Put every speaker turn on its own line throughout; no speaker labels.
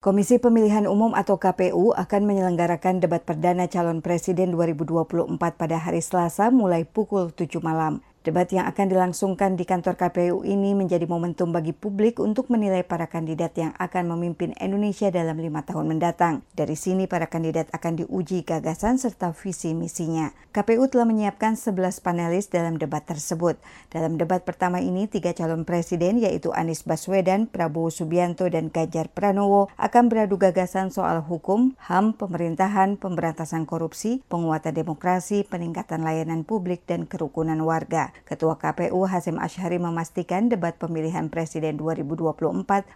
Komisi Pemilihan Umum atau KPU akan menyelenggarakan debat perdana calon presiden 2024 pada hari Selasa mulai pukul 7 malam. Debat yang akan dilangsungkan di kantor KPU ini menjadi momentum bagi publik untuk menilai para kandidat yang akan memimpin Indonesia dalam lima tahun mendatang. Dari sini para kandidat akan diuji gagasan serta visi misinya. KPU telah menyiapkan 11 panelis dalam debat tersebut. Dalam debat pertama ini, tiga calon presiden yaitu Anies Baswedan, Prabowo Subianto, dan Ganjar Pranowo akan beradu gagasan soal hukum, HAM, pemerintahan, pemberantasan korupsi, penguatan demokrasi, peningkatan layanan publik, dan kerukunan warga. Ketua KPU Hasim Ashari memastikan debat pemilihan presiden 2024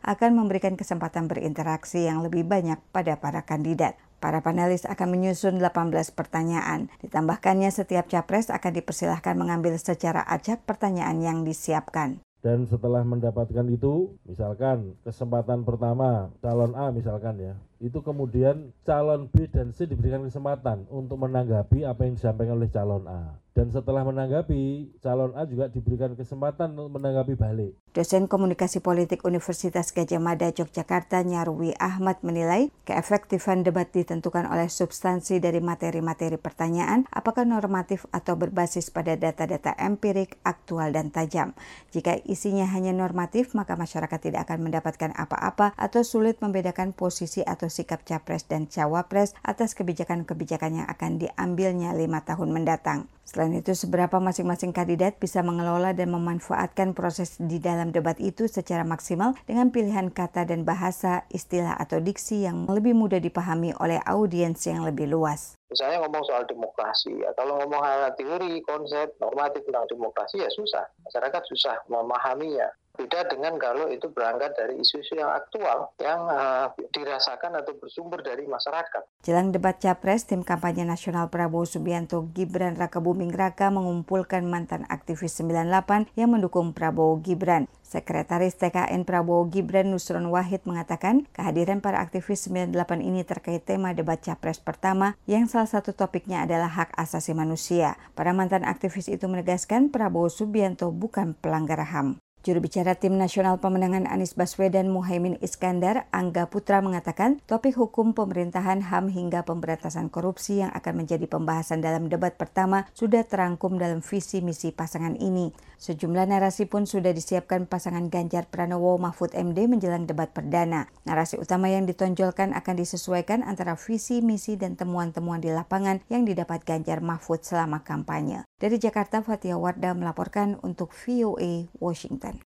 akan memberikan kesempatan berinteraksi yang lebih banyak pada para kandidat. Para panelis akan menyusun 18 pertanyaan. Ditambahkannya setiap capres akan dipersilahkan mengambil secara acak pertanyaan yang disiapkan.
Dan setelah mendapatkan itu, misalkan kesempatan pertama calon A misalkan ya, itu kemudian calon B dan C diberikan kesempatan untuk menanggapi apa yang disampaikan oleh calon A. Dan setelah menanggapi, calon A juga diberikan kesempatan untuk menanggapi balik.
Dosen Komunikasi Politik Universitas Gajah Mada Yogyakarta Nyarwi Ahmad menilai keefektifan debat ditentukan oleh substansi dari materi-materi pertanyaan apakah normatif atau berbasis pada data-data empirik, aktual, dan tajam. Jika isinya hanya normatif, maka masyarakat tidak akan mendapatkan apa-apa atau sulit membedakan posisi atau sikap capres dan cawapres atas kebijakan-kebijakan yang akan diambilnya lima tahun mendatang. Selain itu, seberapa masing-masing kandidat bisa mengelola dan memanfaatkan proses di dalam debat itu secara maksimal dengan pilihan kata dan bahasa, istilah atau diksi yang lebih mudah dipahami oleh audiens yang lebih luas.
Misalnya ngomong soal demokrasi, ya kalau ngomong hal teori, konsep, normatif tentang demokrasi ya susah. Masyarakat susah memahaminya. Beda dengan kalau itu berangkat dari isu-isu yang aktual yang uh, dirasakan atau bersumber dari masyarakat.
Jelang debat Capres, tim kampanye nasional Prabowo Subianto Gibran Raka Buming Raka mengumpulkan mantan aktivis 98 yang mendukung Prabowo Gibran. Sekretaris TKN Prabowo Gibran Nusron Wahid mengatakan kehadiran para aktivis 98 ini terkait tema debat Capres pertama yang salah satu topiknya adalah hak asasi manusia. Para mantan aktivis itu menegaskan Prabowo Subianto bukan pelanggar HAM. Juru bicara Tim Nasional Pemenangan Anies Baswedan Muhaimin Iskandar, Angga Putra mengatakan topik hukum pemerintahan HAM hingga pemberantasan korupsi yang akan menjadi pembahasan dalam debat pertama sudah terangkum dalam visi misi pasangan ini. Sejumlah narasi pun sudah disiapkan pasangan Ganjar Pranowo Mahfud MD menjelang debat perdana. Narasi utama yang ditonjolkan akan disesuaikan antara visi, misi, dan temuan-temuan di lapangan yang didapat Ganjar Mahfud selama kampanye. Dari Jakarta, Fatia Wardah melaporkan untuk VOA Washington.